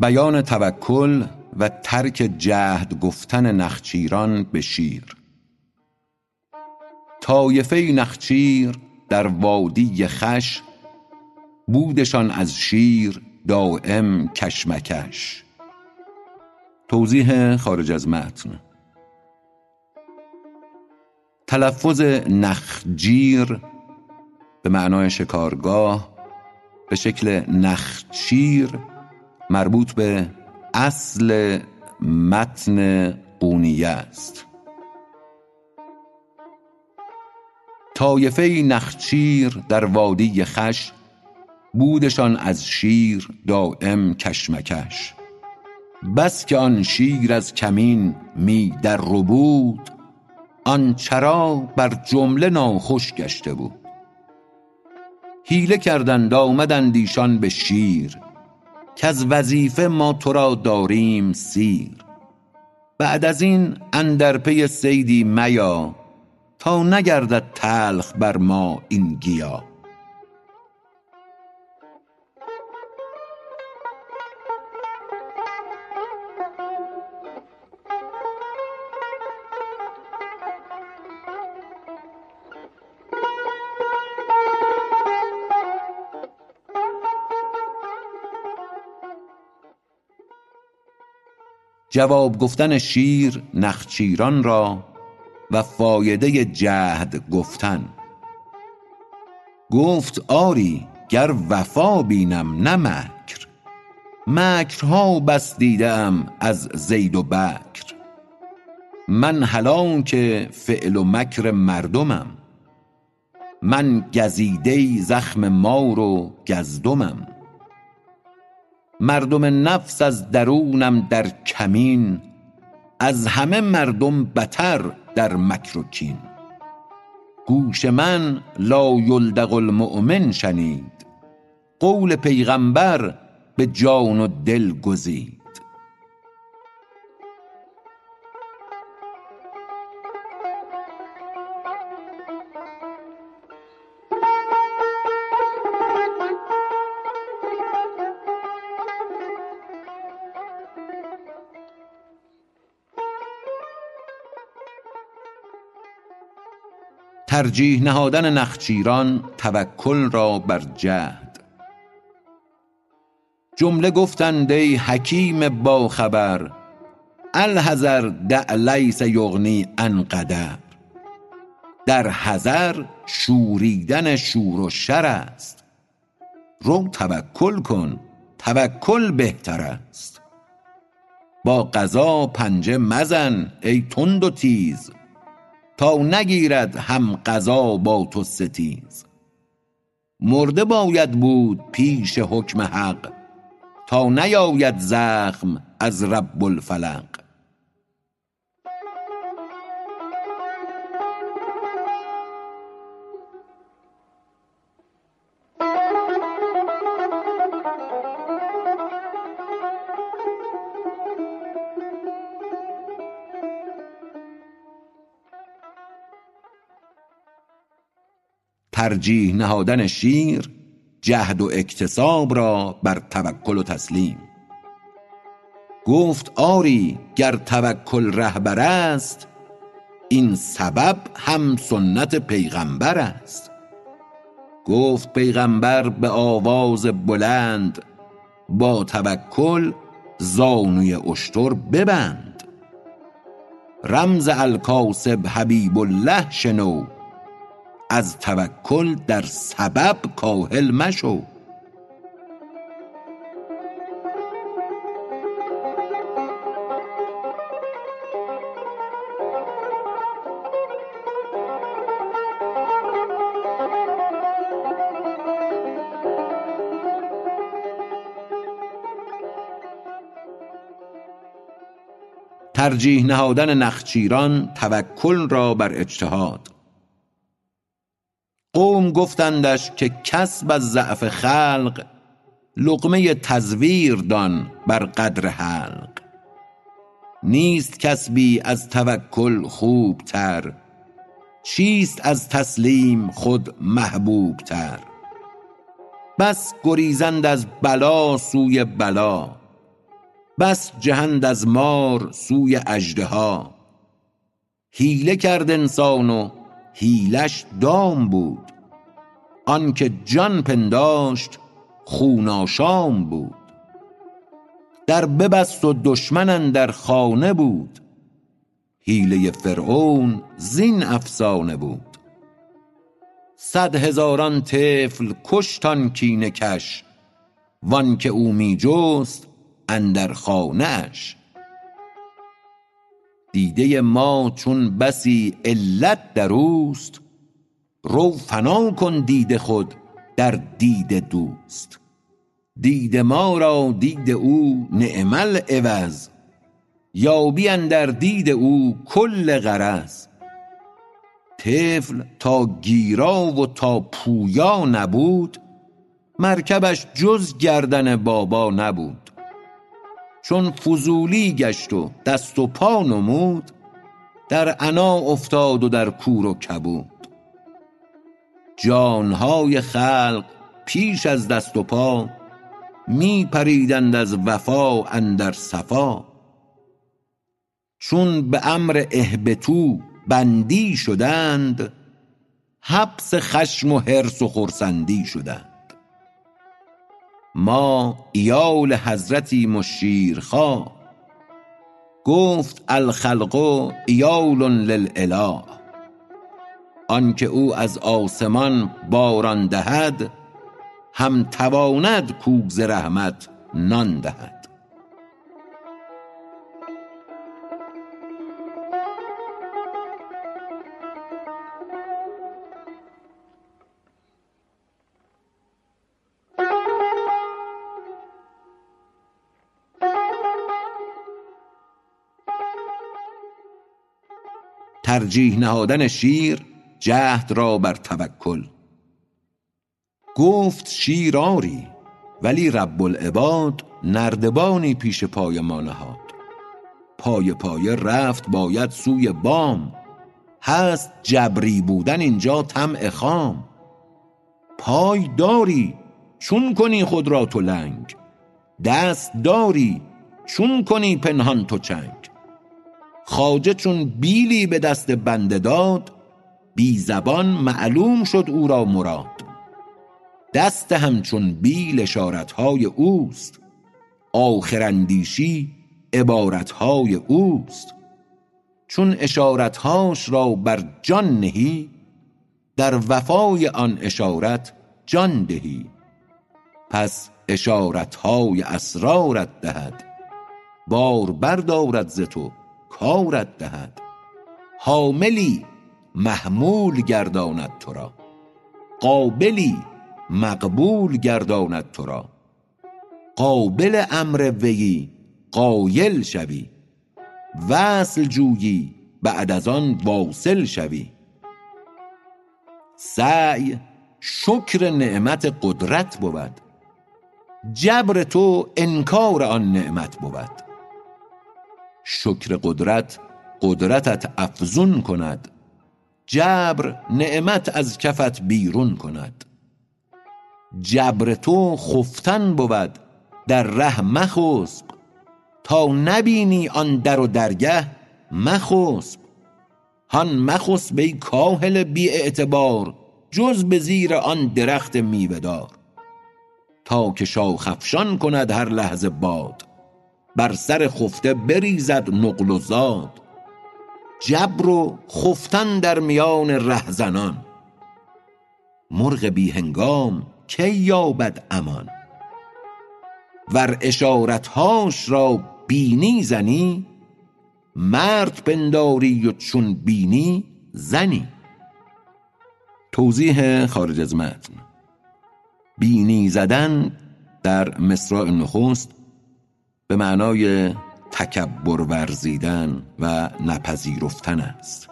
بیان توکل و ترک جهد گفتن نخچیران به شیر. طایفه نخچیر در وادی خوش بودشان از شیر دایم کشمکش. توضیح خارج از متن. تلفظ نخجیر به معنای شکارگاه به شکل نخچیر مربوط به اصل متن قونیه است. طایفه نخچیر در وادی خوش بودشان از شیر دایم کشمکش. بس که آن شیر از کمین می در ربود آن چرا بر جمله ناخوش گشته بود. حیله کردند آمدند ایشان به شیر. کز وظیفه ما تو را داریم سیر. بعد از این اندر پی صیدی میا تا نگردد تلخ بر ما این گیا. جواب گفتن شیر نخچیران را و فایده جهد گفتن. گفت آری گر وفا بینم نه مکر مکرها بس دیده ام از زید و بکر. من هلاک فعل و مکر مردمم من گزیده زخم مار و گزدمم. مردم نفس از درونم در کمین از همه مردم بتر در مکر و کین. گوش من لایلدغ المؤمن شنید قول پیغمبر به جان و دل گزید. ترجیح نهادن نخچیران توکل را بر جهد. جمله گفتند ای حکیم با خبر الحذر دع لیس یغنی عن قدر. در حذر شوریدن شور و شر است. رو توکل کن توکل بهتر است. با قضا پنجه مزن ای تند و تیز. تا نگیرد هم قضا با تو ستیز. مرده باید بود پیش حکم حق تا نیاید زخم از رب الفلق. ترجیح نهادن شیر جهد و اکتساب را بر توکل و تسلیم. گفت آری گر توکل رهبر است این سبب هم سنت پیغمبر است. گفت پیغمبر به آواز بلند با توکل زانوی اشتر ببند. رمز الکاسب حبیب الله شنو از توکل در سبب کاهل مشو. ترجیح نهادن نخچیران توکل را بر اجتهاد. قوم گفتندش که کسب از ضعف خلق لقمه تزویر دان بر قدر حلق. نیست کسبی از توکل خوب تر چیست از تسلیم خود محبوب تر بس گریزند از بلا سوی بلا بس جهند از مار سوی اژدها. حیله کرد انسان و حیلش دام بود. آنکه جان پنداشت خون آشام بود. در ببست و دشمن اندر خانه بود. حیله فرعون زین افسانه بود. صد هزاران طفل کشت آن کینه کش وانکه او می جست اندر خانه اش دیده ما چون بسی علت در اوست رو فنا کن دید خود در دید دوست. دید ما را دید او نعم العوض. یابی اندر دید او کل غرض. طفل تا گیرا و تا پویا نبود مرکبش جز گردن بابا نبود. چون فضولی گشت و دست و پا نمود در عنا افتاد و در کور و کبود. جانهای خلق پیش از دست و پا می پریدند از وفا اندر صفا. چون به امر اهبطوا بندی شدند حبس خشم و حرص و خرسندی شدند. ما عیال حضرتیم و شیرخواه گفت الخلق عیال للاله آنکه او از آسمان باران دهد هم تواند کو ز رحمت نان دهد. ترجیح نهادن شیر جهد را بر توکل. گفت شیر آری ولی رب العباد نردبانی پیش پای ما نهاد. پایه پایه رفت باید سوی بام. هست جبری بودن اینجا طمع خام. پای داری چون کنی خود را تو لنگ. دست داری چون کنی پنهان تو چنگ. خواجه چون بیلی به دست بنده داد بی زبان معلوم شد او را مراد. دست همچون بیل اشارتهای اوست. آخر اندیشی عبارتهای اوست. چون اشارتهاش را بر جان نهی در وفای آن اشارت جان دهی. پس اشارتهای اسرارت دهد. بار بردارد ز تو کارت دهد. حاملی محمول گرداند تو را قابلی مقبول گرداند تو را قابل امر ویی قایل شوی. وصل جویی بعد از آن واصل شوی. سعی شکر نعمت قدرت بود. جبر تو انکار آن نعمت بود. شکر قدرت قدرتت افزون کند. جبر نعمت از کفت بیرون کند. جبر تو خفتن بود در ره مخسب. تا نبینی آن در و درگه مخسب. هان مخسب ای کاهل بی اعتبار جز به زیر آن درخت میوه دار تا که شاخ افشان کند هر لحظه باد بر سر خفته بریزد نقل و زاد. جبر و خفتن در میان رهزنان. مرغ بی هنگام کی یابد امان؟ ور اشارتهاش را بینی زنی مرد پنداری و چون بینی زنی. توضیح خارج از متن. بینی زدن در مصرع نخست به معنای تکبر ورزیدن و نپذیرفتن است.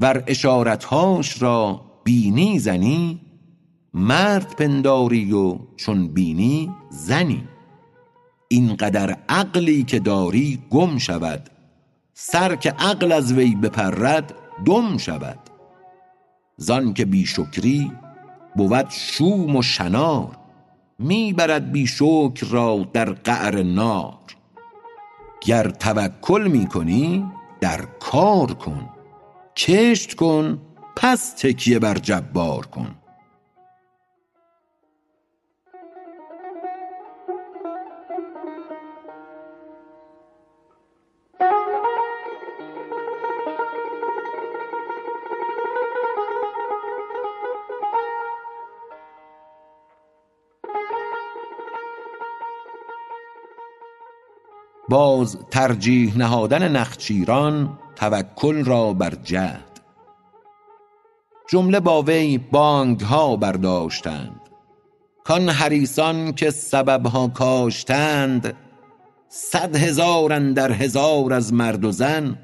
ور اشارتهاش را بینی زنی مرد پنداری و چون بینی زنی. اینقدر عقلی که داری گم شود سر که عقل از وی بپرد دم شود. زان که بی شکری بود شوم و شنار. می برد بی شکر را در قعر نار. گر توکل می کنی در کار کن. کشت کن پس تکیه بر جبار کن. باز ترجیح نهادن نخچیران توکل را بر جهد. جمله با وی بانگها برداشتند. کان حریصان که سببها کاشتند صد هزار اندر هزار از مرد و زن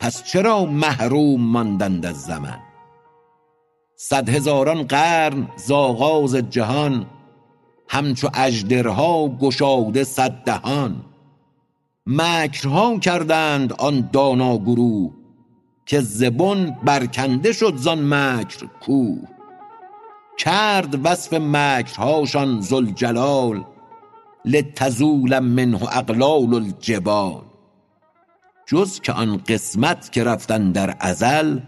پس چرا محروم ماندند از زمن؟ صد هزاران قرن ز آغاز جهان همچو اژدرها گشاده صد دهان. مکرها کردند آن دانا گروه که ز بن برکنده شد زان مکر کوه. کرد وصف مکرهاشان ذوالجلال لتزول منه اقلال الجبال. جز که آن قسمت که رفت اندر ازل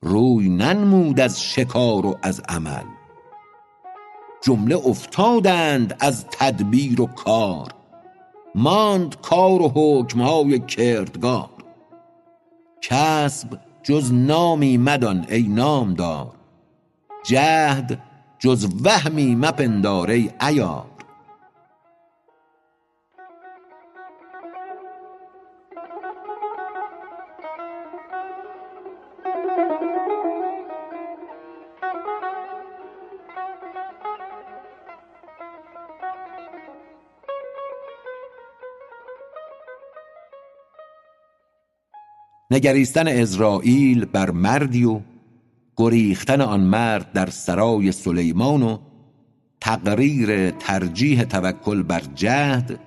روی ننمود از شکار و از عمل. جمله افتادند از تدبیر و کار. ماند کار و حکمهای کردگار. کسب جز نامی مدان ای نامدار. جهد جز وهمی مپندار ای عیار. نگریستن عزراییل بر مردی و گریختن آن مرد در سرای سلیمان و تقریر ترجیح توکل بر جهد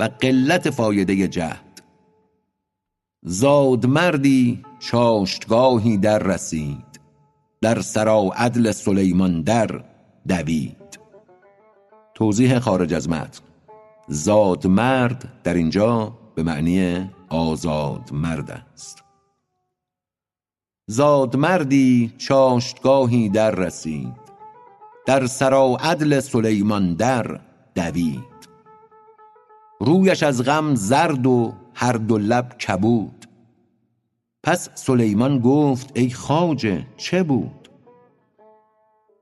و قلت فایده جهد. زادمردی چاشتگاهی در رسید در سراعدل سلیمان در دوید. توضیح خارج از متن. زادمرد در اینجا به معنی آزاد مرد است. زادمردی چاشتگاهی در رسید. در سراعدل سلیمان در دوید. رویش از غم زرد و هر دو لب کبود. پس سلیمان گفت ای خواجه چه بود؟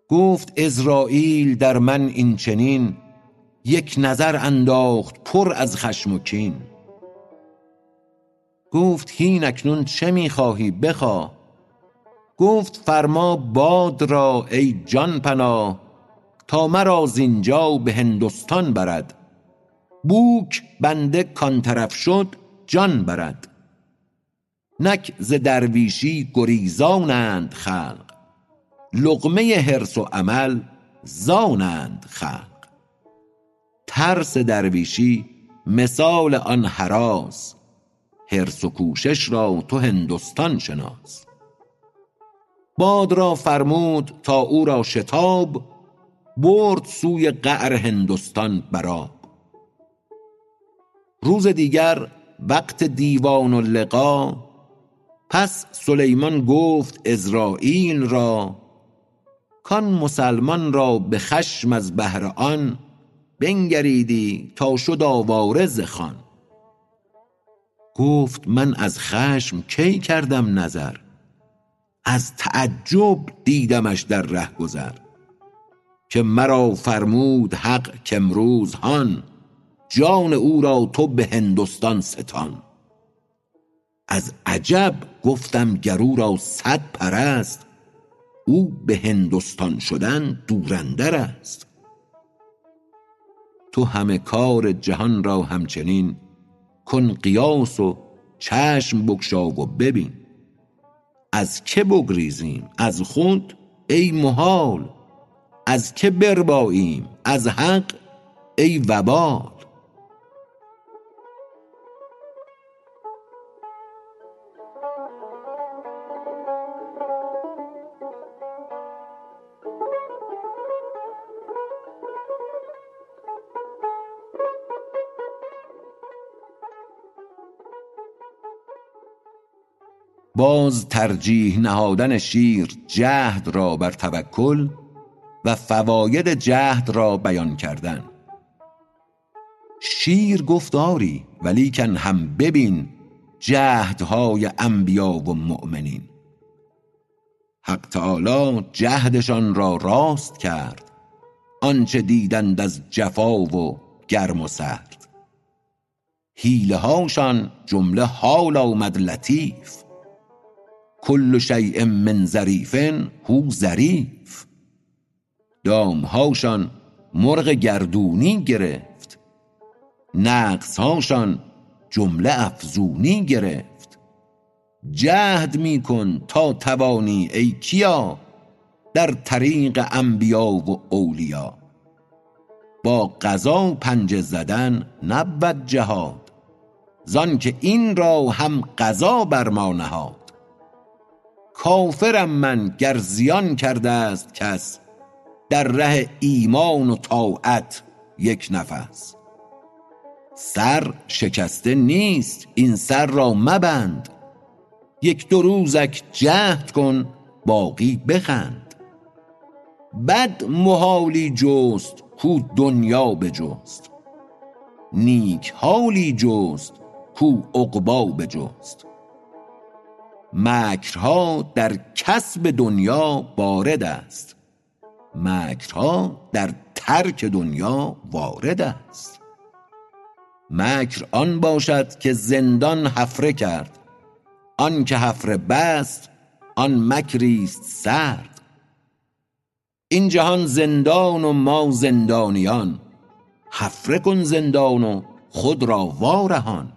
گفت عزراییل در من این چنین یک نظر انداخت پر از خشم و کین. گفت هین اکنون چه می خواهی بخواه گفت فرما باد را ای جان پناه تا مرا زینجا به هندستان برد. بوک بنده کان طرف شد جان برد. نک ز درویشی گریزانند خلق. لقمه حرص و عمل زانند خلق. ترس درویشی مثال آن هراس حرص و کوشش را تو هندستان شناس. باد را فرمود تا او را شتاب برد سوی قعر هندستان بر آب روز دیگر وقت دیوان و لقا پس سلیمان گفت عزراییل را کان مسلمان را به خشم از بهر آن بنگریدی تا شد آواره ز خان. گفت من از خشم کی کردم نظر؟ از تعجب دیدمش در رهگذر که مرا فرمود حق کامروز هان جان او را تو به هندستان ستان. از عجب گفتم گر او را صد پر است او به هندستان شدن دور اندر است. تو همه کار جهان را همچنین کن قیاس و چشم بگشا و ببین. از که بگریزیم؟ از خود؟ ای محال از که برباییم؟ از حق؟ ای وبال. باز ترجیح نهادن شیر جهد را بر توکل و فواید جهد را بیان کردن. شیر گفت آری ولیکن هم ببین جهدهای انبیا و مؤمنین. حق تعالی جهدشان را راست کرد آنچه دیدند از جفا و گرم و سرد. حیله هاشان جمله حال آمد لطیف. کل شیء من ظریف هو ظریف. دام هاشان مرغ گردونی گرفت. نقص هاشان جمله افزونی گرفت. جهد می کن تا توانی ای کیا در طریق انبیا و اولیا. با قضا پنجه زدن نبود جهاد. زانکه این را هم قضا بر ما نهاد. کافرم من گر زیان کرده است کس. در ره ایمان و طاعت یک نفس. سر شکسته نیست این سر را مبند. یک دو روزک جهد کن باقی بخند. بد محالی جست کو دنیا بجست. نیک حالی جست کو عقبی بجست. مکرها در کسب دنیا وارد است. مکرها در ترک دنیا وارد است. مکر آن باشد که زندان حفره کرد. آنکه حفره بست آن مکریست سرد. این جهان زندان و ما زندانیان. حفره کن زندان و خود را وارهان.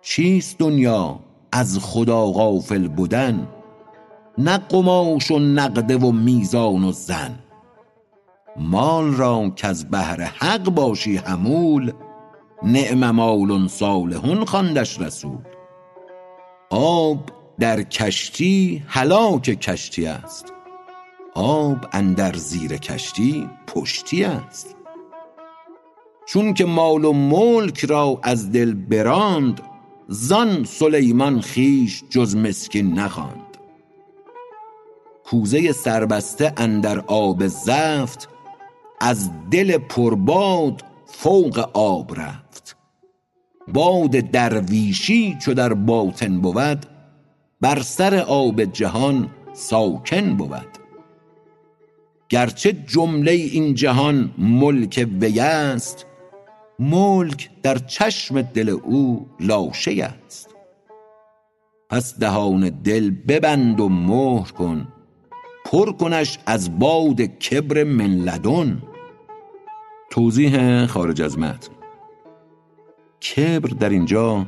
چیست دنیا؟ از خدا غافل بدن نه قماش و نقده و میزان و زن. مال را کز بهر حق باشی حمول نعم مال صالح خواندش رسول. آب در کشتی هلاک کشتی است آب اندر زیر کشتی پشتی است. چون که مال و ملک را از دل براند زان سلیمان خویش جز مسکین نخواند. کوزه سربسته اندر آب زفت از دل پر باد فوق آب رفت. باد درویشی چو در باطن بود بر سر آب جهان ساکن بود. گرچه جمله این جهان ملک وی است ملک در چشم دل او لاشه است. پس دهان دل ببند و مهر کن پر کنش از باد کبر من لدن. توضیح خارج از متن. کبر در اینجا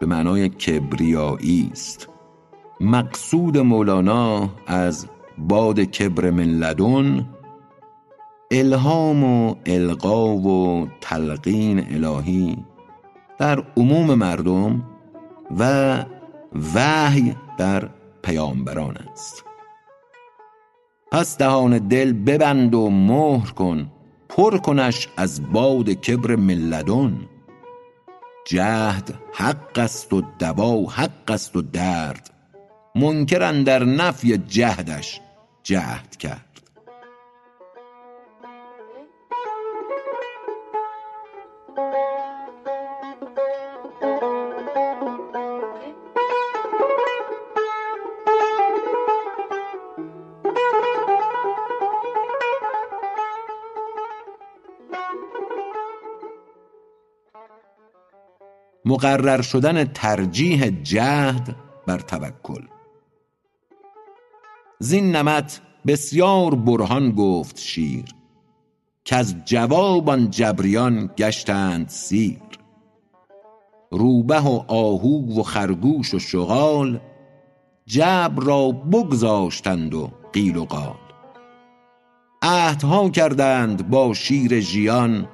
به معنای کبریایی است. مقصود مولانا از باد کبر من لدن الهام و القا و تلقین الهی در عموم مردم و وحی در پیامبران است. پس دهان دل ببند و مهر کن پر کنش از باد کبر من لدن جهد حق است و دوا حق است و درد منکر اندر نفی جهدش جهد کرد. مقرر شدن ترجیح جهد بر توکل. زین نمط بسیار برهان گفت شیر کز جواب آن جبریان گشتند سیر. روبه و آهو و خرگوش و شغال جبر را بگذاشتند و قیل و قال. عهدها کردند با شیر ژیان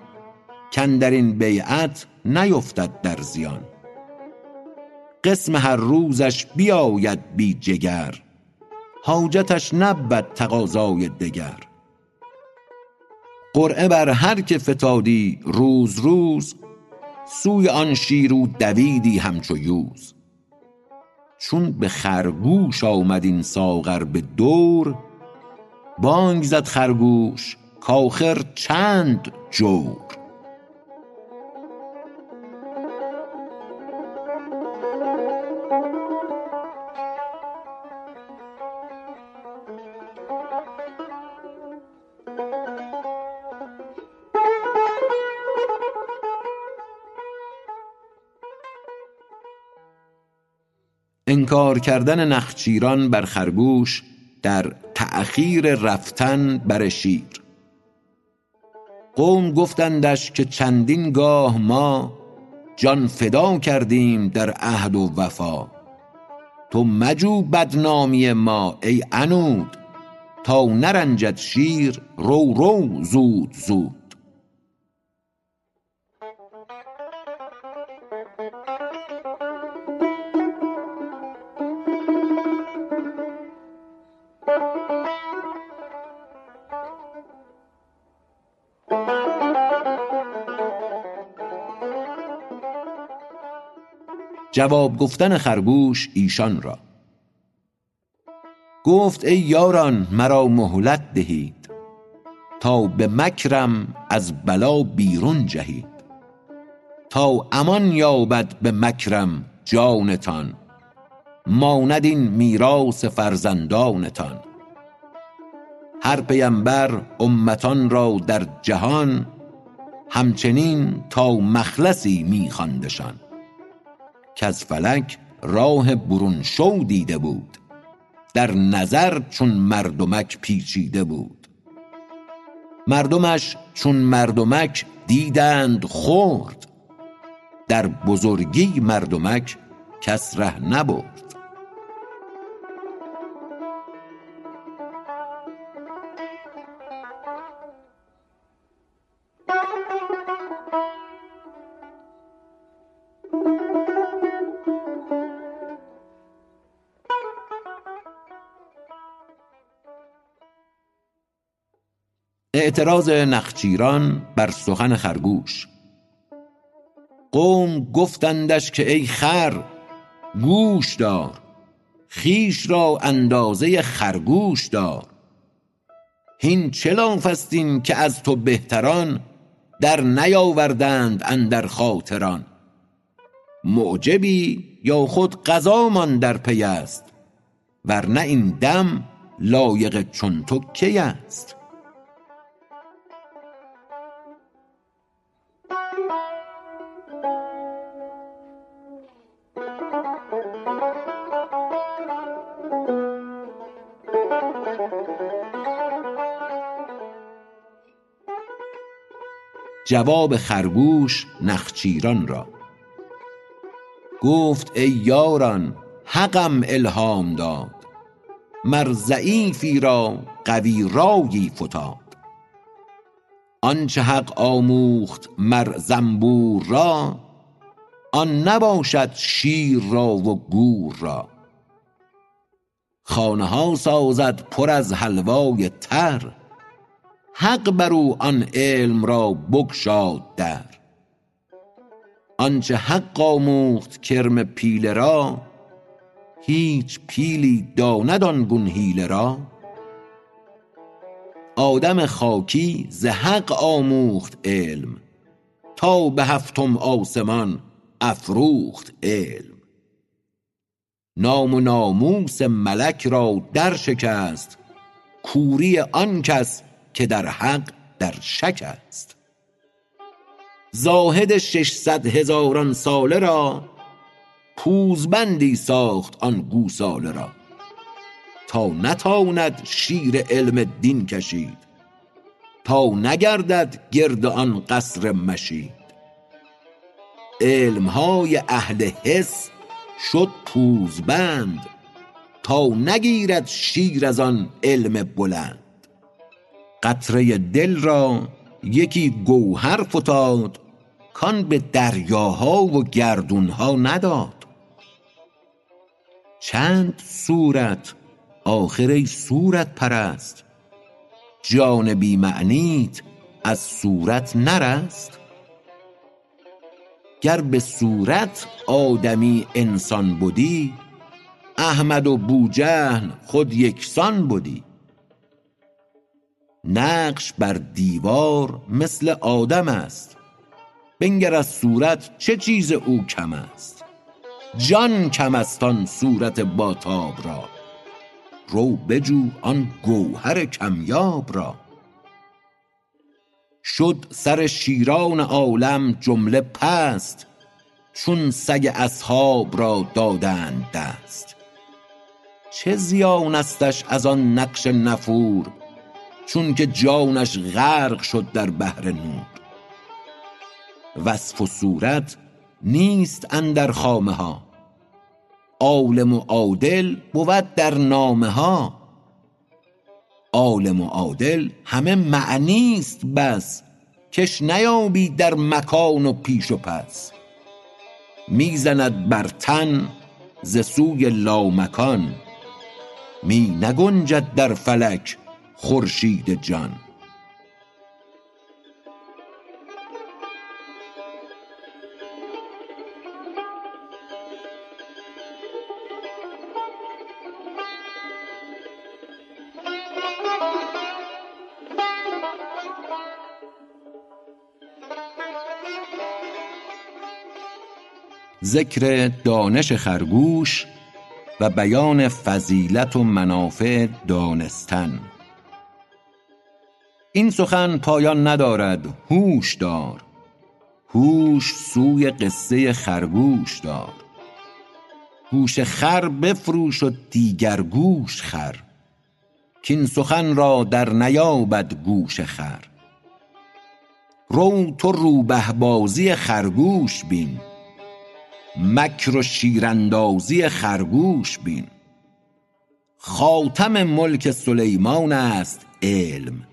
کاندرین بیعت نیفتد در زیان. قسم هر روزش بیاید بی جگر حاجتش نبود تقاضای دگر. قرعه بر هر که فتادی روز روز سوی آن شیر او دویدی همچو یوز. چون به خرگوش آمد این ساغر به دور بانگ زد خرگوش کآخر چند جور. انکار کردن نخچیران بر خرگوش در تأخیر رفتن بر شیر. قوم گفتندش که چندین گاه ما جان فدا کردیم در عهد و وفا. تو مجو بدنامی ما ای عنود تا نرنجد شیر رو رو زود زود. جواب گفتن خرگوش ایشان را. گفت ای یاران مرا مهلت دهید. تا به مکرم از بلا بیرون جهید. تا امان یابد به مکرم جانتان. ماند این میراث فرزندانتان. هر پیمبر امتان را در جهان همچنین تا مخلصی می خواندشان کز فلک راه برون شو دیده بود. در نظر چون مردمک پیچیده بود. مردمش چون مردمک دیدند خرد. در بزرگی مردمک کس ره نبرد. اعتراض نخچیران بر سخن خرگوش. قوم گفتندش که ای خر گوش دار خویش را اندازه خرگوش دار. هین چه این که از تو بهتران در نیاوردند اندر خاطران؟ معجبی یا خود قضامان در پی است ور نه این دم لایق چون تو کی است؟ جواب خرگوش نخچیران را. گفت ای یاران حقم الهام داد. مر ضعیفی را قوی رایی فتاد. آنچه حق آموخت مر زنبور را آن نباشد شیر را و گور را. خانه ها سازد پر از حلوای تر حق بر او آن علم را بگشاد در. آنچه حق آموخت کرم پیله را هیچ پیلی داند آن گون حیله را. آدم خاکی ز حق آموخت علم تا به هفتم آسمان افروخت علم. نام و ناموس ملک را در شکست کوری آن کس که در حق در شک است. زاهد ششصد هزاران ساله را پوزبندی ساخت آن گوساله را. تا نتاند شیر علم دین کشید تا نگردد گرد آن قصر مشید. علم های اهل حس شد پوزبند تا نگیرد شیر از آن علم بلند. قطره دل را یکی گوهر فتاد کان به دریاها و گردونها نداد. چند صورت آخر ای صورت پرست جان بی معنیت از صورت نرست. گر به صورت آدمی انسان بدی احمد و بوجهل خود یکسان بودی نقش بر دیوار مثل آدم است. بنگر از صورت چه چیز او کم است؟ جان کم است آن صورت با تاب را. رو بجو آن گوهر کمیاب را. شد سر شیران عالم جمله پست چون سگ اصحاب را دادند دست. چه زیانستش از آن نقش نفور چون که جانش غرق شد در بحر نور وصف و صورت نیست اندر خامه ها عالم و عادل بود در نامه ها عالم و عادل همه معنی است بس کش نیابی در مکان و پیش و پس. می زند بر تن ز سوی لامکان می نگنجد در فلک خورشید جان. ذکر دانش خرگوش و بیان فضیلت و منافع دانستن. این سخن پایان ندارد هوش دار. هوش سوی قصه خرگوش دار. گوش خر بفروش و دیگر گوش خر. کاین سخن را در نیابد گوش خر. رو تو روبه بازی خرگوش بین. مکر و شیراندازی خرگوش بین. خاتم ملک سلیمان است علم.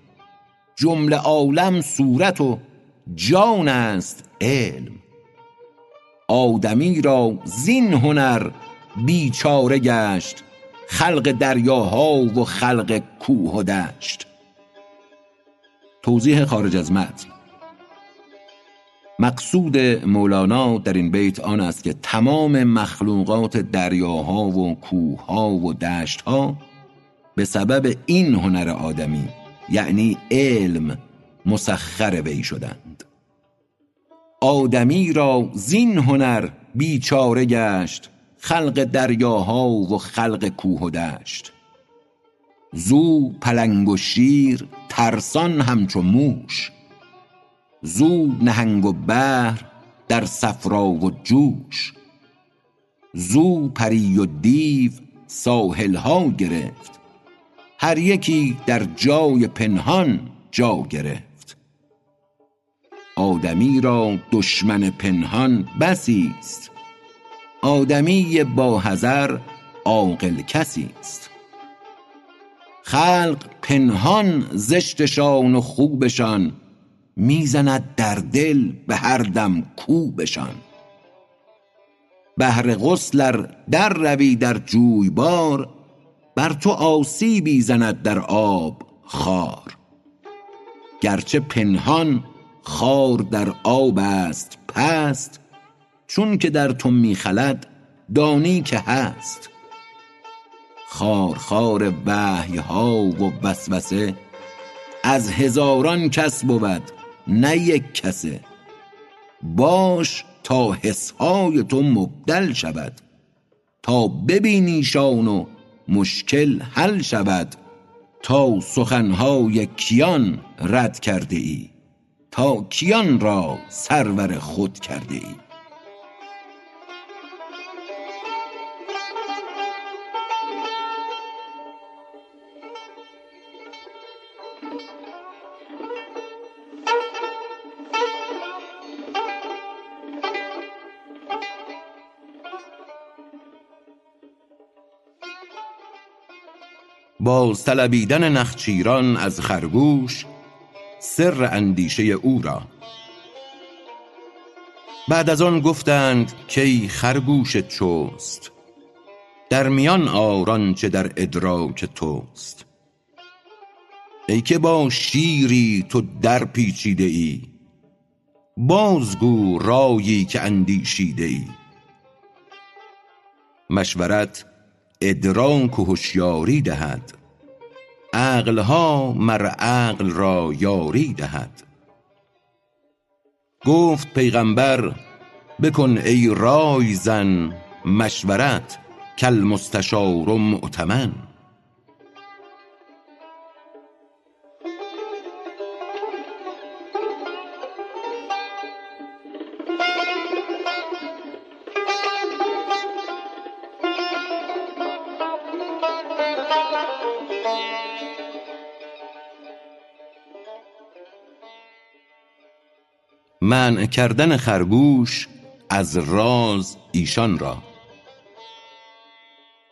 جمله عالم صورت و جان است علم. آدمی را زین هنر بیچاره گشت خلق دریاها و خلق کوه و دشت. توضیح خارج از متن. مقصود مولانا در این بیت آن است که تمام مخلوقات دریاها و کوهها و دشتها به سبب این هنر آدمی یعنی علم مسخر وی شدند. آدمی را زین هنر بیچاره گشت خلق دریاها و خلق کوه و دشت. زو پلنگ و شیر ترسان همچو موش. زو نهنگ و بحر در صفرا و جوش. زو پری و دیو ساحلها گرفت. هر یکی در جای پنهان جا گرفت. آدمی را دشمن پنهان بسی است. آدمی با حذر عاقل کسی است. خلق پنهان زشتشان و خوبشان می زند در دل به هر دم کوبشان. بهر غسل ار در روی در جویبار بر تو آسیبی زند در آب خار. گرچه پنهان خار در آب است پست چون که در تو می خلد دانی که هست. خارخار وحی ها و وسوسه از هزاران کس بود نه یک کسه. باش تا حس های تو مبدل شود تا ببینیشان و مشکل حل شود. تا سخن های کیان رد کرده ای. تا کیان را سرور خود کرده ای. باز طلبیدن نخچیران از خرگوش سر اندیشه او را. بعد از آن گفتند کای خرگوش چست؟ در میان آر آنچه در ادراک توست. ای که با شیری تو در پیچیده ای بازگو رایی که اندیشیده ای. مشورت ادراک و هوشیاری دهد. عقلها مر عقل را یاری دهد. گفت پیغمبر بکن ای رای زن مشورت کالمستشار مؤتمن. منع کردن خرگوش از راز ایشان را.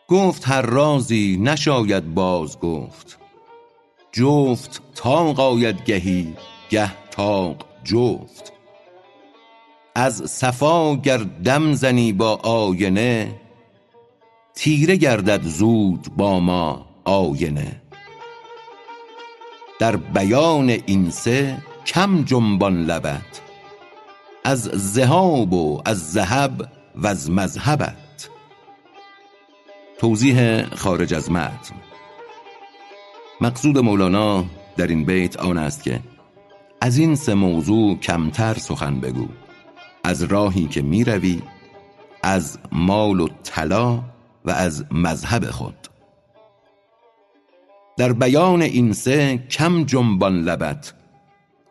گفت هر رازی نشاید باز گفت جفت طاق آید گهی گه طاق جفت. از صفا گر دم زنی با آینه تیره گردد زود با ما آینه. در بیان این سه کم جنبان لبت از ذهاب و از ذهب وز مذهبت. توضیح خارج از متن. مقصود مولانا در این بیت آن است که از این سه موضوع کمتر سخن بگو. از راهی که می روی از مال و طلا و از مذهب خود. در بیان این سه کم جنبان لبت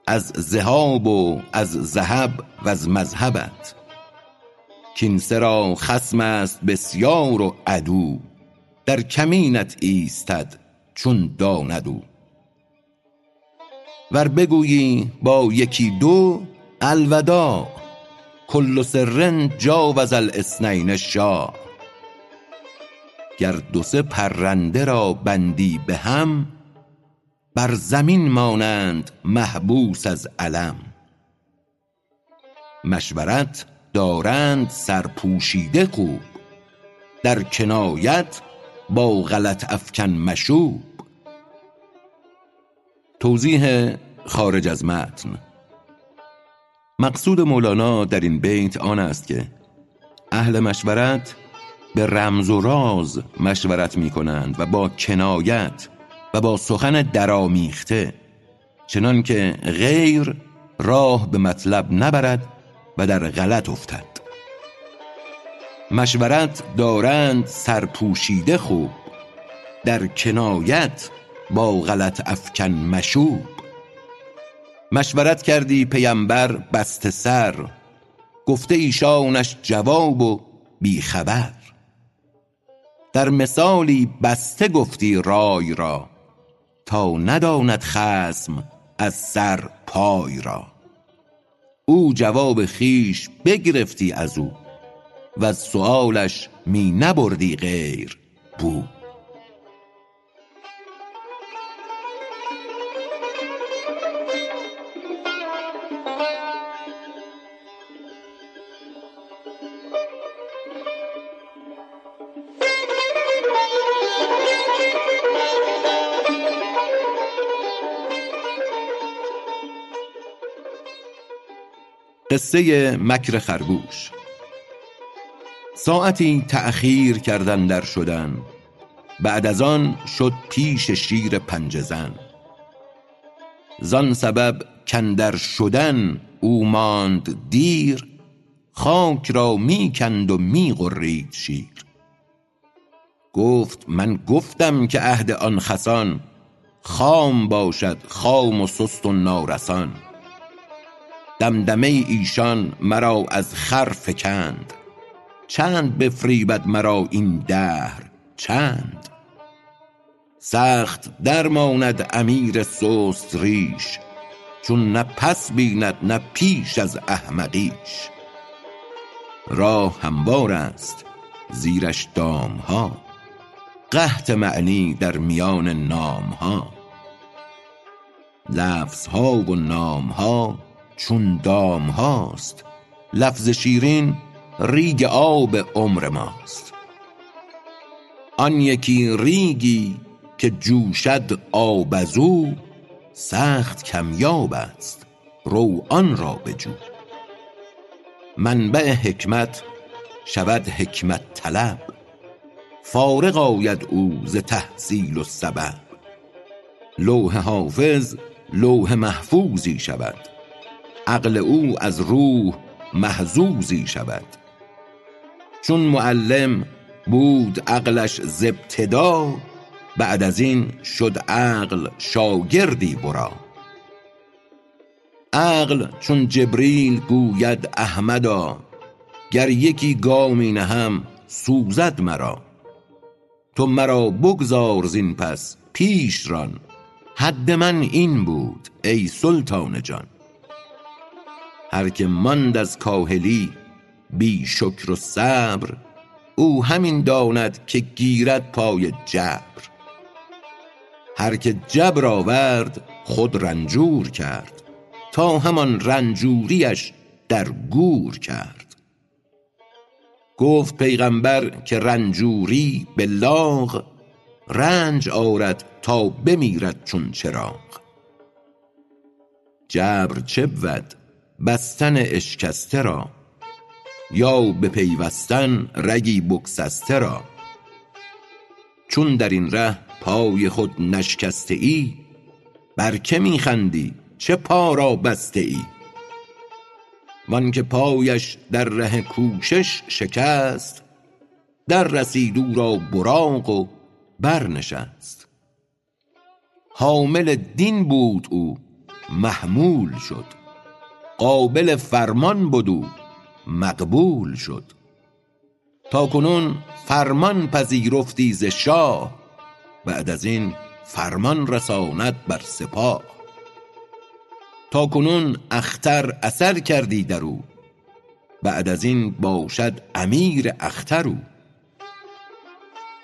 از ذهاب و از ذهب وز مذهبت. کین سه را خصم است بسیار و عدو. در کمینت ایستد چون داند او. ور بگویی با یکی دو الوداع. کل سر جاوز الاثنین شاع. گر دو سه پرنده را بندی به هم بر زمین مانند محبوس از الم مشورت دارند سرپوشیده خوب در کنایت با غلط افکن مشوب. توضیح خارج از متن. مقصود مولانا در این بیت آن است که اهل مشورت به رمز و راز مشورت می کنند و با کنایت و با سخن درآمیخته چنان که غیر راه به مطلب نبرد و در غلط افتد. مشورت دارند سرپوشیده خوب در کنایت با غلط افکن مشوب. مشورت کردی پیمبر بسته سر گفته ایشانش جواب و بی خبر در مثالی بسته گفتی رای را تا نداند خصم از سر پای را. او جواب خویش بگرفتی از او وز سؤالش می نبردی غیر بو قصه مکر خرگوش. ساعتی تأخیر کرد اندر شدن. بعد از آن شد پیش شیر پنجه زن. زان سبب کاندر شدن او ماند دیر خاک را می کند و می غرید شیر. گفت من گفتم که عهد آن خسان خام باشد خام و سست و نارسان. دمدمه ایشان مرا از خر فکند. چند بفریبد مرا این دهر چند؟ سخت در ماند امیر سست ریش چون نه پس بیند نه پیش از احمقیش. راه هموار است زیرش دام ها قحط معنی در میان نام ها لفظ ها و نام ها چون دام هاست لفظ شیرین ریگ آب عمر ماست. آن یکی ریگی که جوشد آب ازو سخت کمیاب است رو آن را بجو منبع حکمت شود حکمت طلب فارغ آید او ز تحصیل و سبب. لوح حافظ لوح محفوظی شود. عقل او از روح محظوظی شود. چون معلم بود عقلش ز ابتدا بعد از این شد عقل شاگردی ورا. عقل چون جبریل گوید احمدا گر یکی گامی نهم سوزد مرا. تو مرا بگذار زین پس پیش ران حد من این بود ای سلطان جان. هر که ماند از کاهلی بی شکر و صبر او همین داند که گیرد پای جبر. هر که جبر آورد خود رنجور کرد تا همان رنجوریش در گور کرد. گفت پیغمبر که رنجوری به لاغ رنج آرد تا بمیرد چون چراغ. جبر چه بود؟ بستن اشکسته را یا بپیوستن رگی بگسسته را. چون در این ره پای خود نشکسته ای بر که می خندی؟ چه پا را بسته ای وآنکه پایش در ره کوشش شکست در رسید او را براق و برنشست. حامل دین بود او محمول شد. قابل فرمان بد او مقبول شد. تا کنون فرمان پذیرفتی ز شاه بعد از این فرمان رساند بر سپاه. تا کنون اختر اثر کردی در او بعد از این باشد امیر اختر او.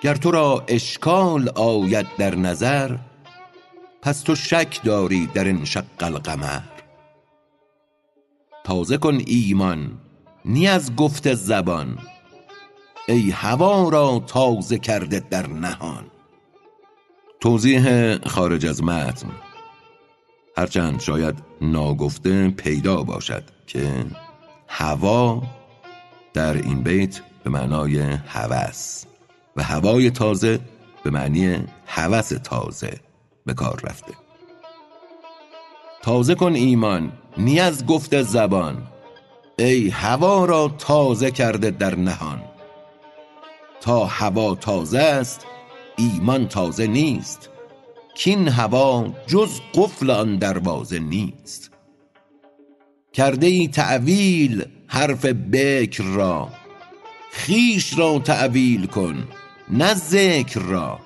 گر تو را اشکال آید در نظر پس تو شک داری در انشق القمر. تازه کن ایمان نی از گفت زبان. ای هوا را تازه کرده در نهان. توضیح خارج از متن. هرچند شاید ناگفته پیدا باشد که هوا در این بیت به معنای هوس و هوای تازه به معنی هوس تازه به کار رفته. تازه کن ایمان نی از گفت زبان ای هوا را تازه کرده در نهان. تا هوا تازه است ایمان تازه نیست کین هوا جز قفل آن دروازه نیست. کرده ای تأویل حرف بکر را خویش را تأویل کن نه ذکر را.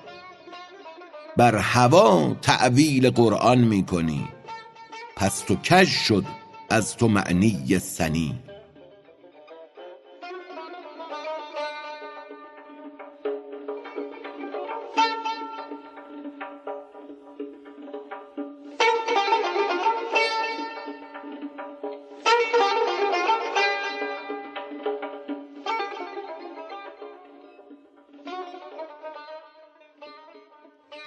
بر هوا تأویل قرآن می کنی پس تو کژ شد از تو معنی ثنی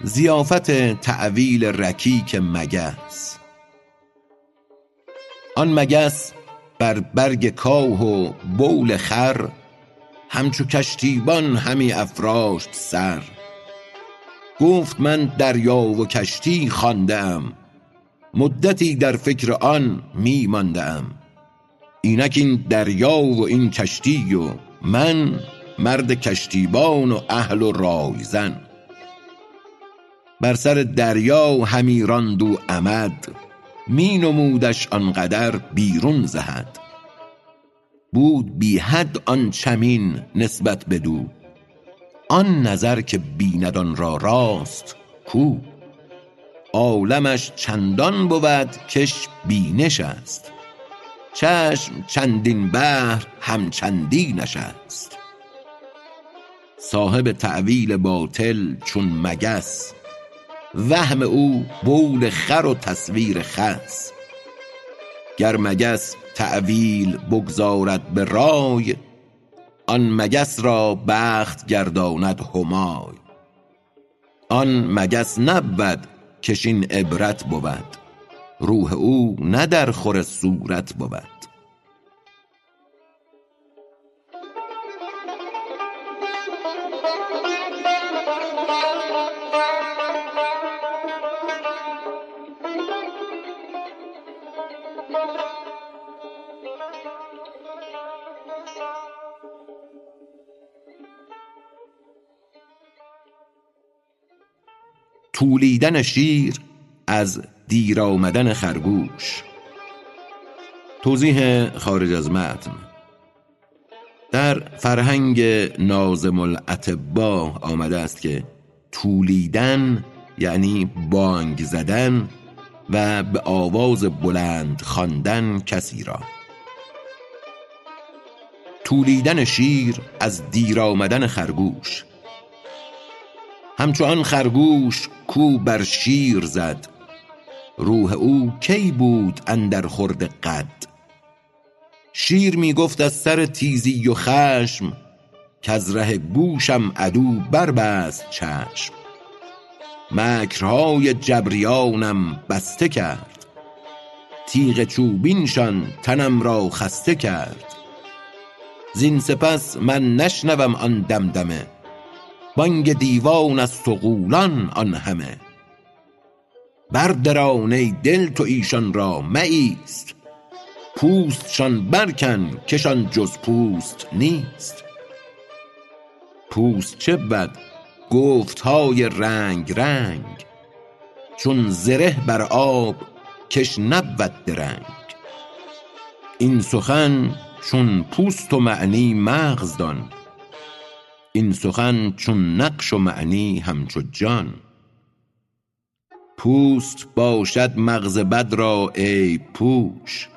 ضیافت تأویل رکیک مگس. آن مگس بر برگ کاه و بول خر همچو کشتیبان همی افراشت سر. گفت من دریا و کشتی خوانده ام مدتی در فکر آن می مانده ام اینک این دریا و این کشتی و من مرد کشتیبان و اهل و رایزن بر سر دریا همی راند او عمد می نمودش آنقدر بیرون ز حد بود بی حد آن چمین نسبت بدو. آن نظر که بیند آن را راست کو. عالمش چندان بود کش بینش است. چشم چندین بحر هم چندینش است صاحب تأویل باطل چون مگس وهم او بول خر و تصویر خس. گر مگس تأویل بگذارد به رای آن مگس را بخت گرداند همای. آن مگس نبود کش این عبرت بود روح او نه در خور صورت بود. تولیدن شیر از دیر آمدن خرگوش. توضیح خارج از متن. در فرهنگ نازم الاطبا آمده است که تولیدن یعنی بانگ زدن و به آواز بلند خواندن کسی را. تولیدن شیر از دیر آمدن خرگوش. همچون خرگوش کو بر شیر زد. روح او کی بود اندر خورد قد؟ شیر می گفت از سر تیزی و خشم کز ره گوشم عدو بربست چشم. مکرهای جبریانم بسته کرد. تیغ چوبینشان تنم را خسته کرد. زین سپس من نشنوم آن دمدمه. بانگ دیوان است و غولان آن همه. بردران ای دل تو ایشان را مایست. پوستشان برکن کشان جز پوست نیست. پوست چه بود؟ گفتهای رنگ رنگ. چون زره بر آب کش نبود درنگ. این سخن چون پوست و معنی مغز دان. این سخن چون نقش و معنی همچو جان. پوست باشد مغز بد را عیب پوش.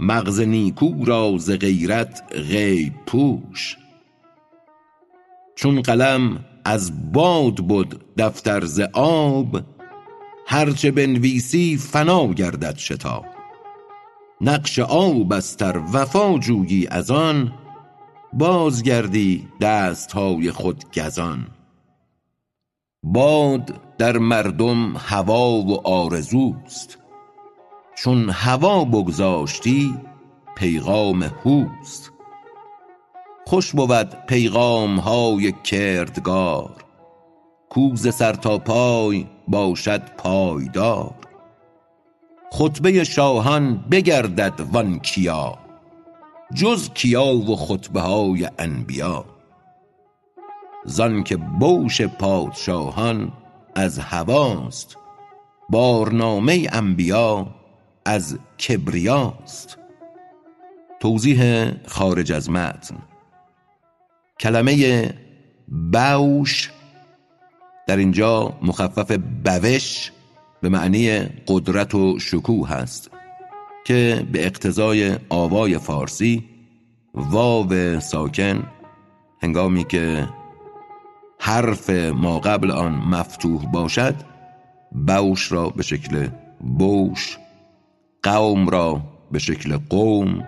مغز نیکو را ز غیرت غیب پوش. چون قلم از باد بد دفتر ز آب هرچه بنویسی فنا گردد شتاب. نقش آب است ار وفا جویی از آن باز گردی دستهای خود گزان. باد در مردم هوا و آرزوست. چون هوا بگذاشتی پیغام هوست. خوش بود پیغامهای کردگار. کو ز سر تا پای باشد پایدار. خطبه شاهان بگردد وان کیا جز کیا و خطبه های انبیا زانکه بوش پادشاهان از هواست بارنامه انبیا از کبریاست. توضیح خارج از متن. کلمه بوش در اینجا مخفف بوش به معنی قدرت و شکوه است که به اقتضای آوای فارسی واو ساکن هنگامی که حرف ما قبل آن مفتوح باشد بوش را به شکل بوش قوم را به شکل قوم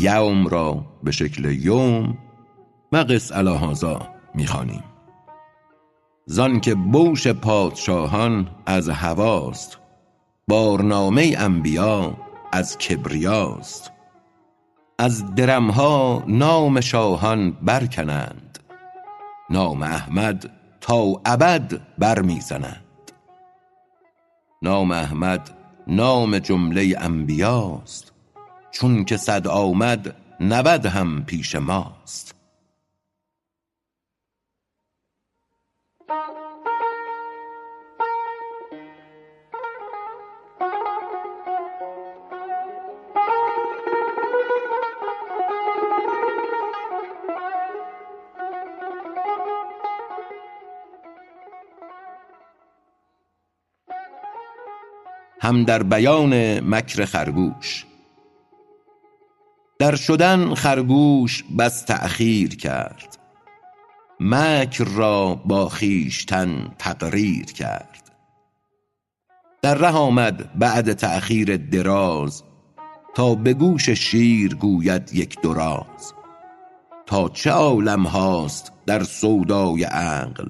یوم را به شکل یوم و قس الهازا می‌خوانیم. زان که بوش پادشاهان از هواست بارنامه انبیا از کبریاست. از درمها نام شاهان برکنند. نام احمد تا ابد بر می زنند نام احمد نام جمله انبیاست. چون که صد آمد نود هم پیش ماست. هم در بیان مکر خرگوش. در شدن خرگوش بس تأخیر کرد. مکر را با خویشتن تقریر کرد. در ره آمد بعد تأخیر دراز تا به گوش شیر گوید یک دو راز. تا چه عالم هاست در سودای عقل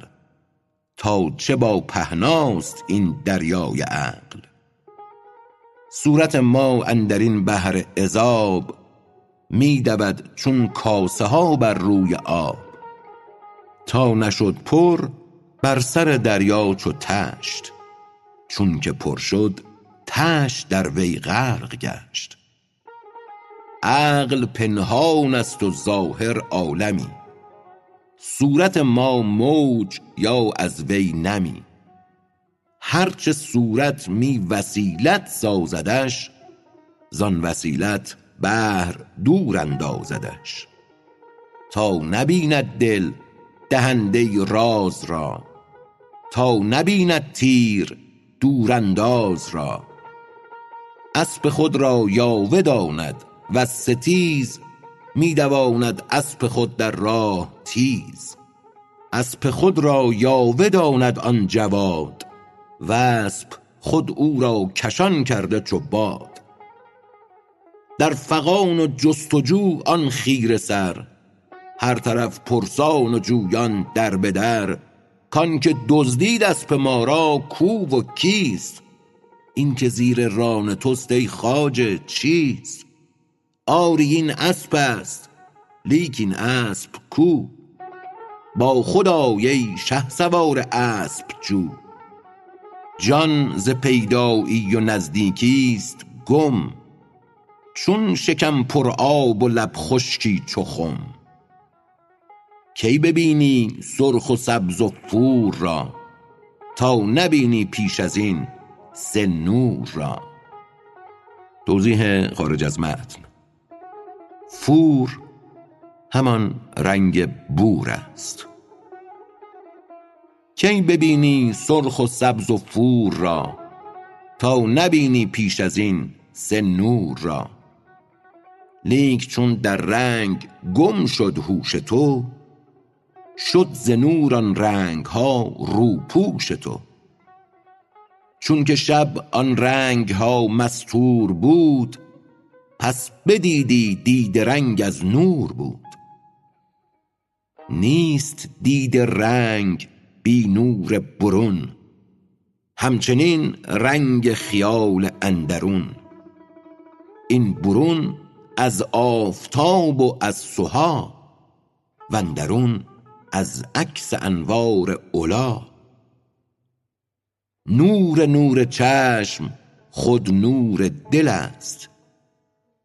تا چه با پهناست این دریای عقل. صورت ما اندرین بحر عذاب می دود چون کاسه ها بر روی آب. تا نشد پر بر سر دریا چو تشت. چون که پر شد تشت در وی غرق گشت. عقل پنهان است و ظاهر عالمی. صورت ما موج یا از وی نمی. هرچه صورت می وسیلت سازدش زان وسیلت بحر دور اندازدش. تا نبیند دل دهنده راز را تا نبیند تیر دورانداز را. اسپ خود را یاوه داند وز ستیز می دواند اسپ خود در راه تیز. اسپ خود را یاوه داند آن جواد واسپ خود او را کشان کرده چو باد در فغان و جست و جو آن خیره سر هر طرف پرسان و جویان در به در. کانکه دزدید اسپ ما را کو و کیست؟ اینکه زیر ران تست ای خواجه چیست؟ آری این اسپ است لیک این اسپ کو؟ با خود آی ای شهسوار اسپ جو. جان ز پیدایی و نزدیکیست گم چون شکم پر آب و لب خشکی چو خم. کی ببینی سرخ و سبز و فور را تا نبینی پیش ازین سه نور را. توضیح خارج از متن. فور همان رنگ بور است. کی ببینی سرخ و سبز و فور را تا نبینی پیش ازین سه نور را. لیک چون در رنگ گم شد هوش تو شد ز نور آن رنگها روپوش تو. چونکه شب آن رنگها مستور بود پس بدیدی دید رنگ از نور بود. نیست دید رنگ بی نور برون. همچنین رنگ خیال اندرون. این برون از آفتاب و از سها واندرون از عکس انوار علا نور نور چشم خود نور دل است.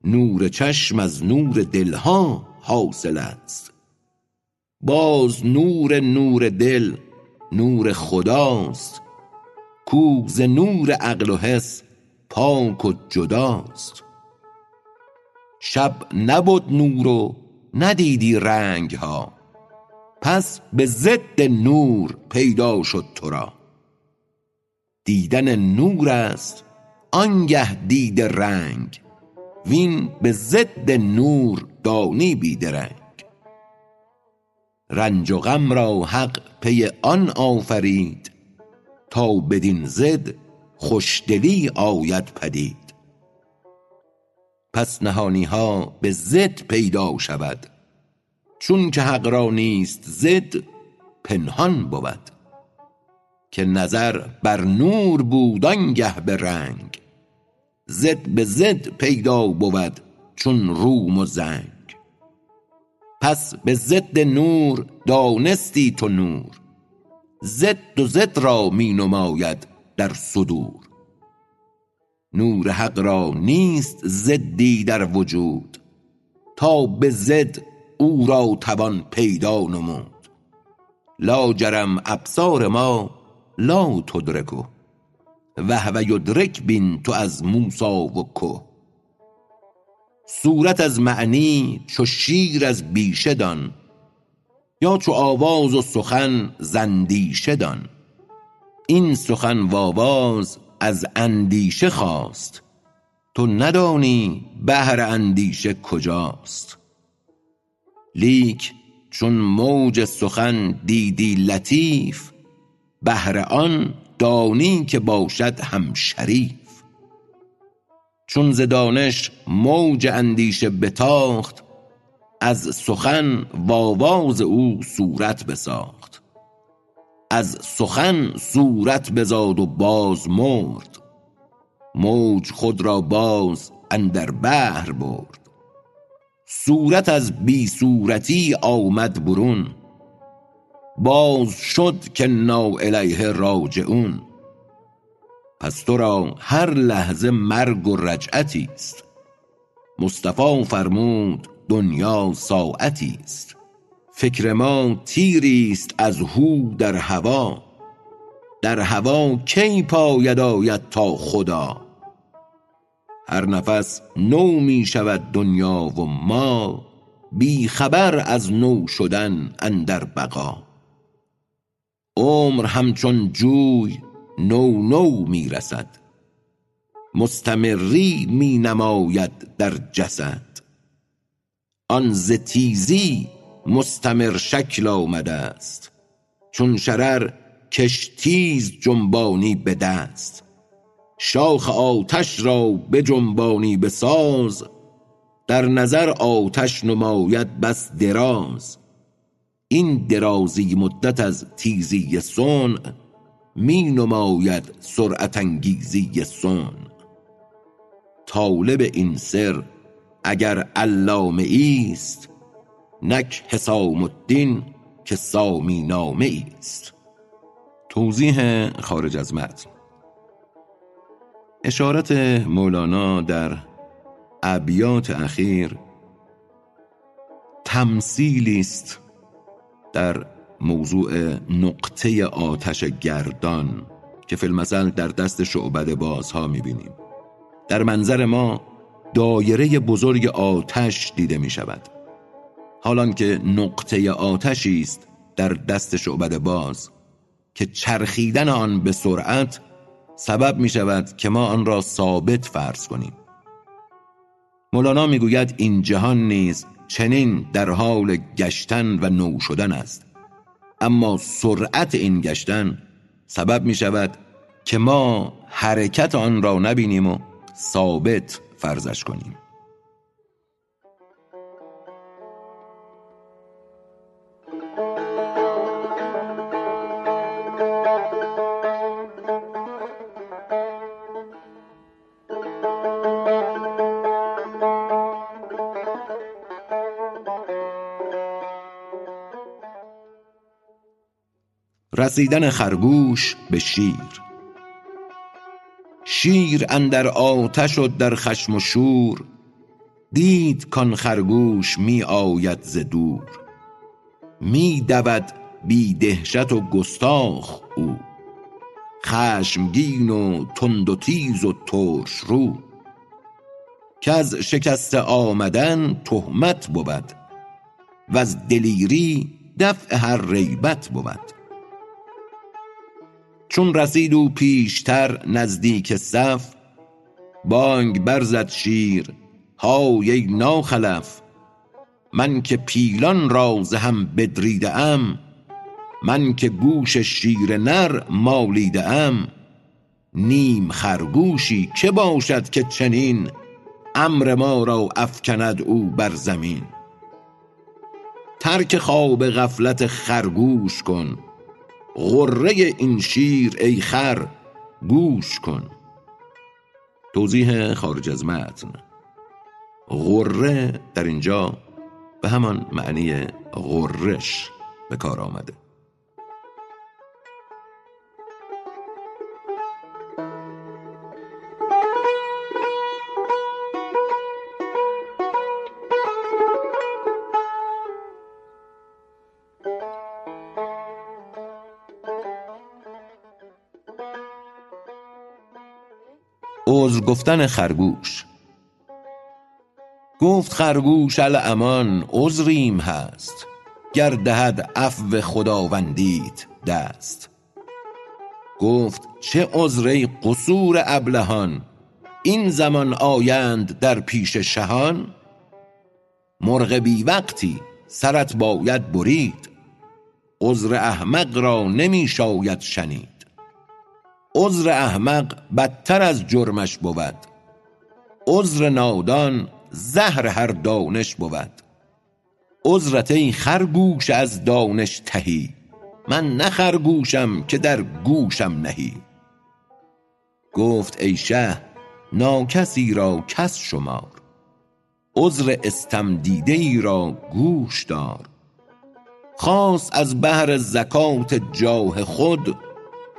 نور چشم از نور دلها حاصل است. باز نور نور دل نور خداست. کو ز نور عقل و حس پاک و جداست. شب نبد نور و ندیدی رنگها. پس به ضد نور پیدا شد ترا. دیدن نور است آنگه دید رنگ. وین به ضد نور دانی بی درنگ رنج و غم را حق پی آن آفرید تا بدین ضد خوشدلی آید پدید. پس نهانیها به ضد پیدا شود چونکه حق را نیست ضد پنهان بود. که نظر بر نور بود آنگه به رنگ ضد به ضد پیدا بود چون روم و زنگ. پس به ضد نور دانستی تو نور. ضد و ضد را می نماید در صدور. نور حق را نیست ضدی در وجود. تا به ضد او را توان پیدا نمود. لاجرم ابصار ما لا تدرکه. و هو یدرک بین تو از موسی و که. صورت از معنی چو شیر از بیشه دان یا چو آواز و سخن ز اندیشه دان. این سخن و آواز از اندیشه خاست تو ندانی بحر اندیشه کجاست. لیک چون موج سخن دیدی لطیف بحر آن دانی که باشد هم شریف. چون ز دانش موج اندیشه بتاخت از سخن و آواز او صورت بساخت. از سخن صورت بزاد و باز مرد موج خود را باز اندر بحر برد. صورت از بی صورتی آمد برون باز شد کانا الیه راجعون. پس ترا هر لحظه مرگ و رجعتیست مصطفی فرمود دنیا ساعتیست فکر ما تیریست از هو در هوا. در هوا کی پاید آید تا خدا؟ هر نفس نو می شود دنیا و ما بی خبر از نو شدن اندر بقا. عمر همچون جوی نو نو می رسد مستمری می نماید در جسد. آن ز مستمر شکل آمده است. چون شرر کش تیز جنبانی به دست. شاخ آتش را بجنبانی به ساز در نظر آتش نماید بس دراز. این درازی مدت از تیزی صنع می نماید سرعت انگیزی صنع. طالب این سر اگر علامه ایست نک حسام الدین که سامی نامه ایست توضیح خارج از متن. اشارت مولانا در ابیات اخیر تمثیلی است در موضوع نقطه آتش گردان که فیلمسل در دست شعبد بازها می‌بینیم. در منظر ما دایره بزرگ آتش دیده می شود حالان که نقطه آتشی است در دست شعبد باز که چرخیدن آن به سرعت سبب می شود که ما آن را ثابت فرض کنیم. مولانا می‌گوید این جهان نیز چنین در حال گشتن و نو شدن است. اما سرعت این گشتن سبب می شود که ما حرکت آن را نبینیم و ثابت فرضش کنیم. رسیدن خرگوش به شیر. شیر اندر آتش و در خشم و شور دید کان خرگوش می آید ز دور. می دود بی دهشت و گستاخ او. خشمگین و تند و تیز و ترش رو. کز شکسته آمدن تهمت بود وز دلیری دفع هر ریبت بود. چون رسید او پیشتر نزدیک صف بانگ برزد شیر های ای ناخلف من که پیلان را ز هم بدریده ام من که گوش شیر نر مالیده ام نیم خرگوشی که باشد که چنین امر ما را افکند او بر زمین. ترک خواب غفلت خرگوش کن غره این شیر ای خر گوش کن. توضیح خارج از متن. غره در اینجا به همان معنی غرش به کار آمده. گفتن خرگوش. گفت خرگوش الامان عذریم هست گر دهد عفو خداوندیت دست. گفت چه عذر ای قصور ابلهان این زمان آیند در پیش شهان؟ مرغ بی وقتی سرت باید برید عذر احمق را نمی شاید شنید. عذر احمق بدتر از جرمش بود. عذر نادان زهر هر دانش بود. عذرت ای خرگوش از دانش تهی. من نه خرگوشم که در گوشم نهی. گفت ای شه ناکسی را کس شمار. عذر استمدیده ای را گوش دار. خواست از بهر زکات جاه خود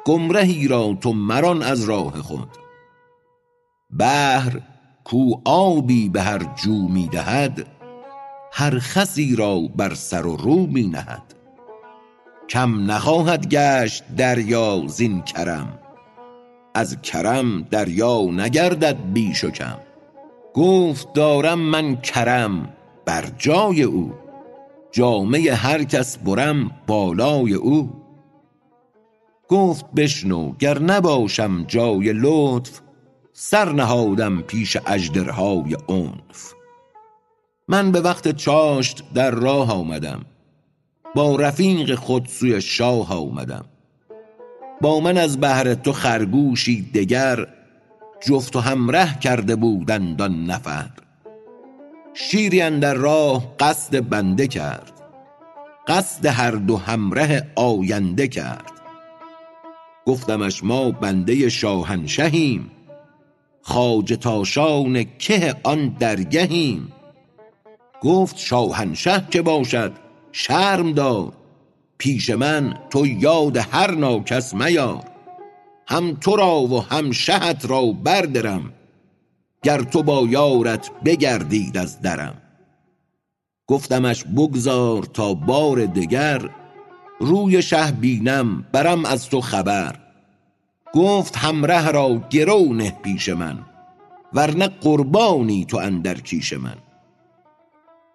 گمرهی را تو مران از راه خود. بحر کو آبی به هر جو می دهد هر خسی را بر سر و رو می نهد. کم نخواهد گشت دریا زین کرم از کرم دریا نگردد بیش و کم. گفت دارم من کرم بر جای او جامه هر کس برم بالای او. گفت بشنو گر نباشم جای لطف سر نهادم پیش اژدرهای عنف. من به وقت چاشت در راه آمدم با رفیق خود سوی شاه آمدم. با من از بهر تو خرگوشی دگر جفت و همره کرده بودند آن نفر. شیری اندر راه قصد بنده کرد قصد هر دو همره آینده کرد. گفتمش ما بنده شاهنشهیم خواجه تاشان که آن درگهیم. گفت شاهنشه که باشد شرم دار پیش من تو یاد هر ناکس میار. هم تو را و هم شهت را بردرم گر تو با یارت بگردید از درم. گفتمش بگذار تا بار دگر روی شه بینم برم از تو خبر. گفت همره را گرو نه پیش من ورنه قربانی تو اندر کیش من.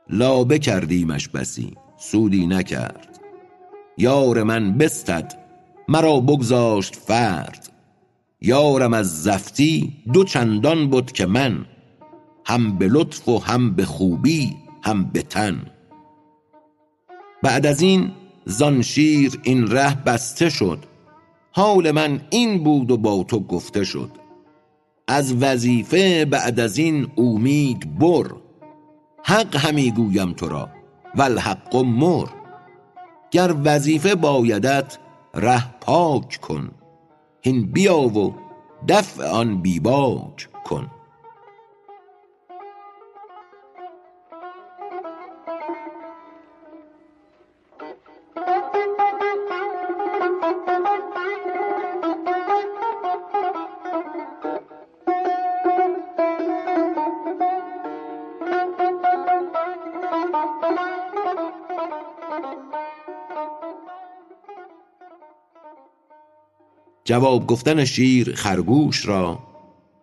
لابه کردیمش بسی سودی نکرد. یار من بستد مرا بگذاشت فرد. یارم از زفتی دو چندان بد که من هم به لطف و هم به خوبی هم به تن. بعد از این زان شیر این ره بسته شد. حال من این بود و با تو گفته شد. از وظیفه بعد از این اومید بر. حق همی گویم تو را و الحق مر. گر وظیفه بایدت ره پاک کن. هین بیا و دفع آن بی باک کن. جواب گفتن شیر خرگوش را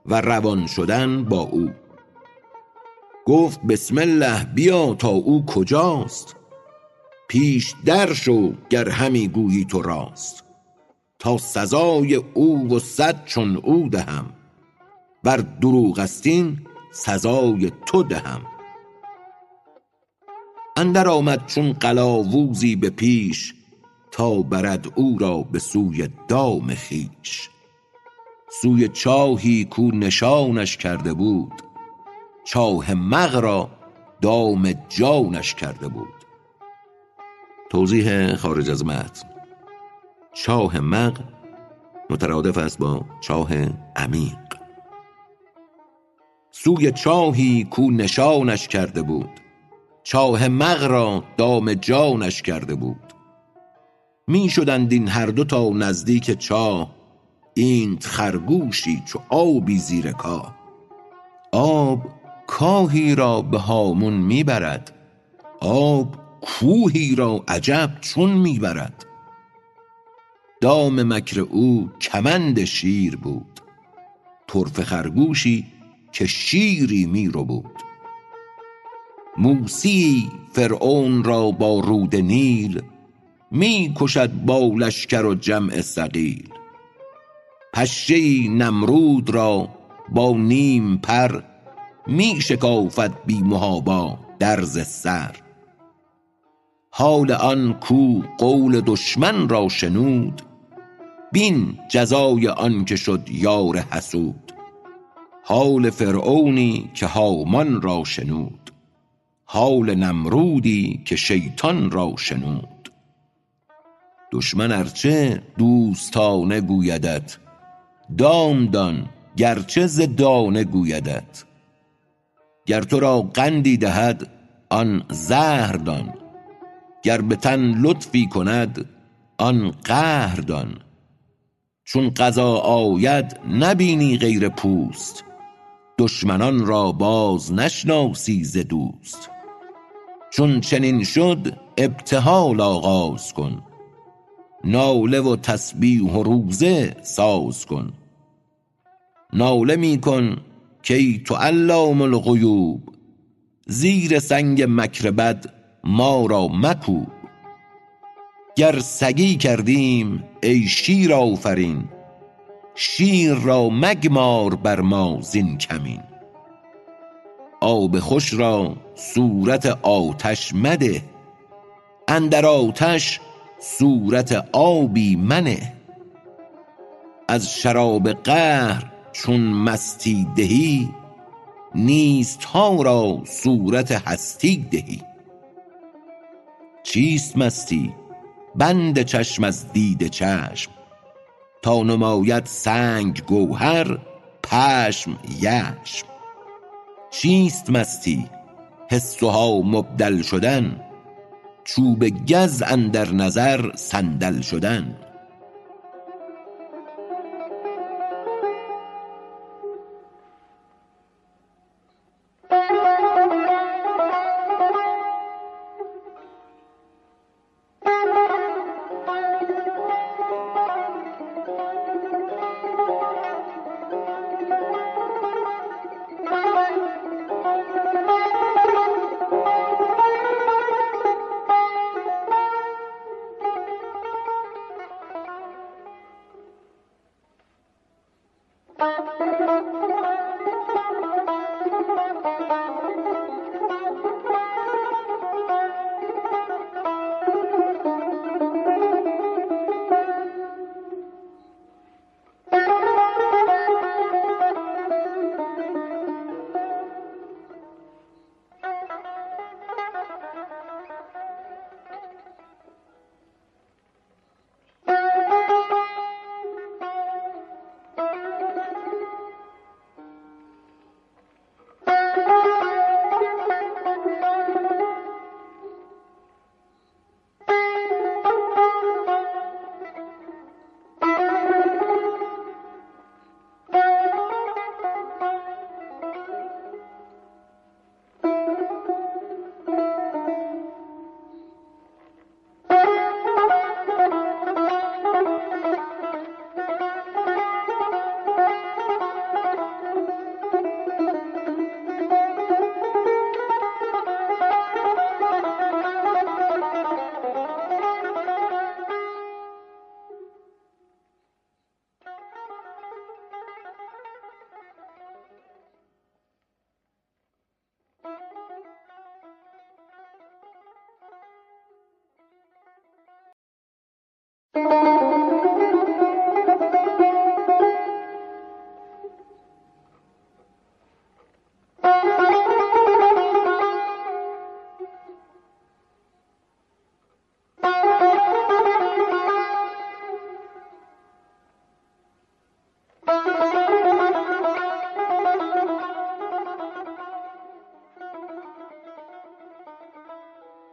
و روان شدن با او. گفت بسم الله بیا تا او کجاست؟ پیش در شو گر همی گویی تو راست. تا سزای او و صد چون او دهم. ور دروغ است این سزای تو دهم. اندر آمد چون قلاوزی به پیش تا برد او را به سوی دام خویش. سوی چاهی کو نشانش کرده بود چاه مغ را دام جانش کرده بود. توضیح خارج از متن. چاه مغ مترادف است با چاه عمیق. سوی چاهی کو نشانش کرده بود چاه مغ را دام جانش کرده بود. می شدند این هر دو تا نزدیک چاه اینت خرگوشی چو آبی زیر کاه آب کاهی را به هامون می برد آب کوهی را عجب چون می برد. دام مکر او کمند شیر بود طرفه خرگوشی که شیری می ربود. موسیی فرعون را با رود نیل می کشد با لشکر و جمع ثقیل. پشه نمرود را با نیم پر می شکافد بی محابا درز سر. حال آن کو قول دشمن را شنود بین جزای آن که شد یار حسود. حال فرعونی که هامان را شنود. حال نمرودی که شیطان را شنود. دشمن ارچه دوستانه گویدت دام دان گرچه ز دانه گویدت. گر تو را قندی دهد آن زهر دان. گر به تن لطفی کند آن قهر دان. چون قضا آید نبینی غیر پوست. دشمنان را باز نشناسی ز دوست. چون چنین شد ابتهال آغاز کن. ناله و تسبیح و روزه ساز کن. ناله می کن کای تو علام الغیوب زیر سنگ مکر بد ما را مکوب. گر سگی کردیم ای شیر آفرین شیر را مگمار بر ما زین کمین. آب خوش را صورت آتش مده. اندر آتش صورت آبی منه. از شراب قهر چون مستی دهی نیستها را صورت هستی دهی. چیست مستی؟ بند چشم از دید چشم. تا نماید سنگ گوهر پشم یشم. چیست مستی؟ حس و ها مبدل شدن چوب گز اندر نظر صندل شدن.